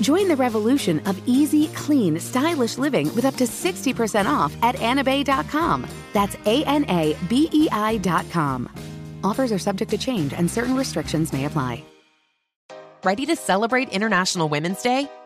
Join the revolution of easy, clean, stylish living with up to 60% off at anabei.com. That's A N A B E I.com. Offers are subject to change and certain restrictions may apply. Ready to celebrate International Women's Day?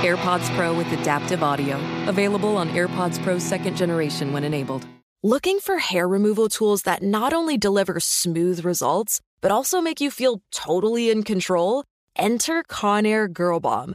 AirPods Pro with adaptive audio. Available on AirPods Pro second generation when enabled. Looking for hair removal tools that not only deliver smooth results, but also make you feel totally in control? Enter Conair Girl Bomb.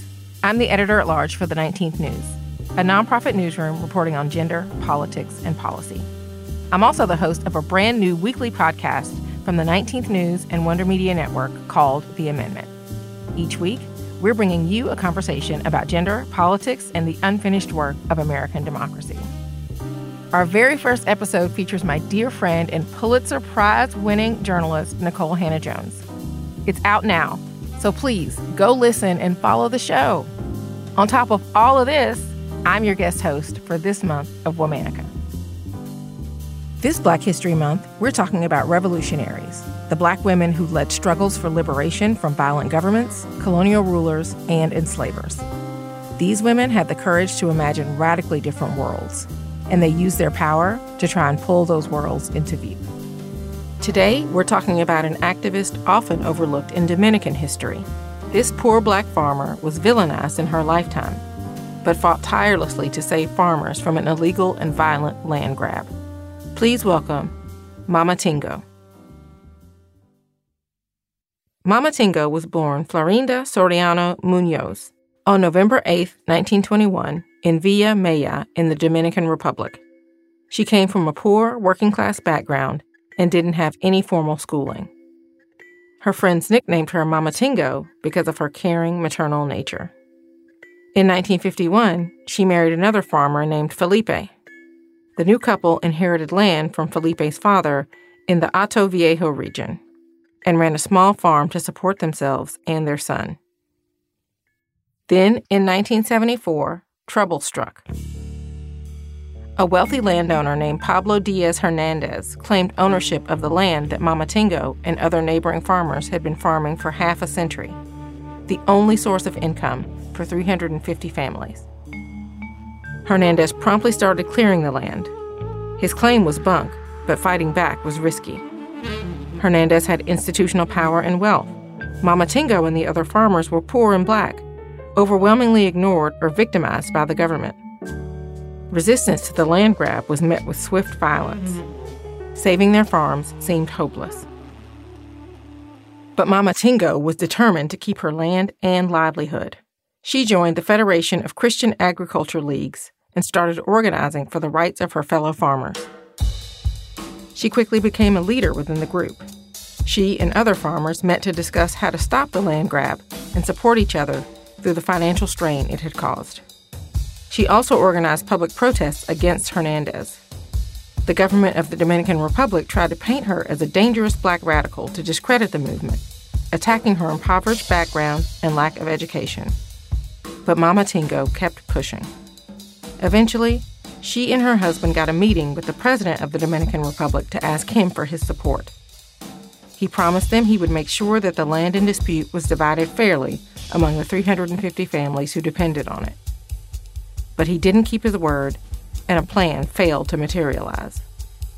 I'm the editor at large for the 19th News, a nonprofit newsroom reporting on gender, politics, and policy. I'm also the host of a brand new weekly podcast from the 19th News and Wonder Media Network called The Amendment. Each week, we're bringing you a conversation about gender, politics, and the unfinished work of American democracy. Our very first episode features my dear friend and Pulitzer Prize winning journalist, Nikole Hannah-Jones. It's out now, so please go listen and follow the show. On top of all of this, I'm your guest host for this month of Womanica. This Black History Month, we're talking about revolutionaries, the black women who led struggles for liberation from violent governments, colonial rulers, and enslavers. These women had the courage to imagine radically different worlds, and they used their power to try and pull those worlds into view. Today, we're talking about an activist often overlooked in Dominican history. This poor black farmer was villainized in her lifetime, but fought tirelessly to save farmers from an illegal and violent land grab. Please welcome Mama Tingo. Mama Tingo was born Florinda Soriano Munoz on November 8, 1921, in Villa Mella in the Dominican Republic. She came from a poor, working class background and didn't have any formal schooling. Her friends nicknamed her Mama Tingo because of her caring maternal nature. In 1951, she married another farmer named Felipe. The new couple inherited land from Felipe's father in the Hato Viejo region and ran a small farm to support themselves and their son. Then, in 1974, trouble struck. A wealthy landowner named Pablo Diaz Hernandez claimed ownership of the land that Mama Tingo and other neighboring farmers had been farming for half a century, the only source of income for 350 families. Hernandez promptly started clearing the land. His claim was bunk, but fighting back was risky. Hernandez had institutional power and wealth. Mama Tingo and the other farmers were poor and black, overwhelmingly ignored or victimized by the government. Resistance to the land grab was met with swift violence. Saving their farms seemed hopeless. But Mama Tingo was determined to keep her land and livelihood. She joined the Federation of Christian Agriculture Leagues and started organizing for the rights of her fellow farmers. She quickly became a leader within the group. She and other farmers met to discuss how to stop the land grab and support each other through the financial strain it had caused. She also organized public protests against Hernandez. The government of the Dominican Republic tried to paint her as a dangerous black radical to discredit the movement, attacking her impoverished background and lack of education. But Mama Tingo kept pushing. Eventually, she and her husband got a meeting with the president of the Dominican Republic to ask him for his support. He promised them he would make sure that the land in dispute was divided fairly among the 350 families who depended on it. But he didn't keep his word, and a plan failed to materialize.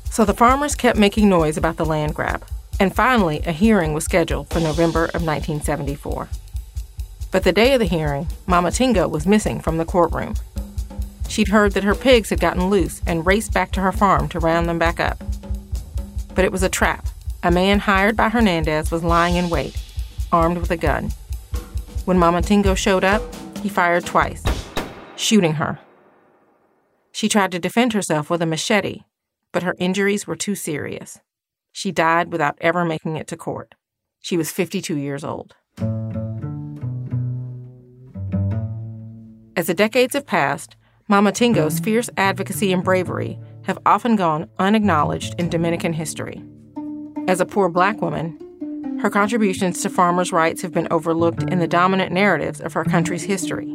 So the farmers kept making noise about the land grab, and finally a hearing was scheduled for November of 1974. But the day of the hearing, Mama Tingo was missing from the courtroom. She'd heard that her pigs had gotten loose and raced back to her farm to round them back up. But it was a trap. A man hired by Hernandez was lying in wait, armed with a gun. When Mama Tingo showed up, he fired twice, shooting her. She tried to defend herself with a machete, but her injuries were too serious. She died without ever making it to court. She was 52 years old. As the decades have passed, Mama Tingo's fierce advocacy and bravery have often gone unacknowledged in Dominican history. As a poor black woman, her contributions to farmers' rights have been overlooked in the dominant narratives of her country's history.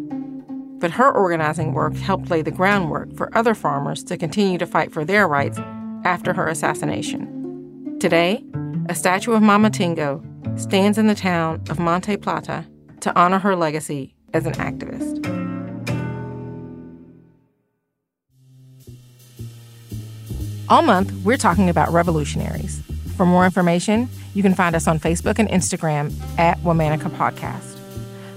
But her organizing work helped lay the groundwork for other farmers to continue to fight for their rights after her assassination. Today, a statue of Mama Tingo stands in the town of Monte Plata to honor her legacy as an activist. All month, we're talking about revolutionaries. For more information, you can find us on Facebook and Instagram at Womanica Podcast.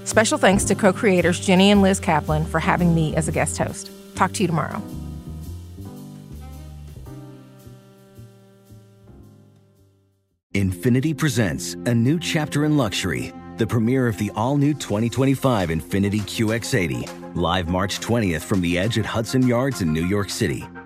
Special thanks to co creators Jenny and Liz Kaplan for having me as a guest host. Talk to you tomorrow. Infiniti presents a new chapter in luxury, the premiere of the all new 2025 Infiniti QX80, live March 20th from the edge at Hudson Yards in New York City,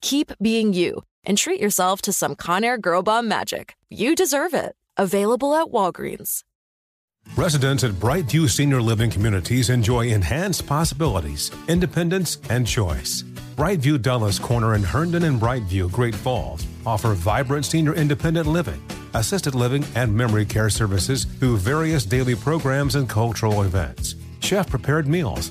keep being you and treat yourself to some Conair Girl Bomb magic. You deserve it. Available at Walgreens. Residents at Brightview Senior Living Communities enjoy enhanced possibilities, independence, and choice. Brightview Dulles Corner in Herndon and Brightview, Great Falls, offer vibrant senior independent living, assisted living, and memory care services through various daily programs and cultural events. Chef prepared meals,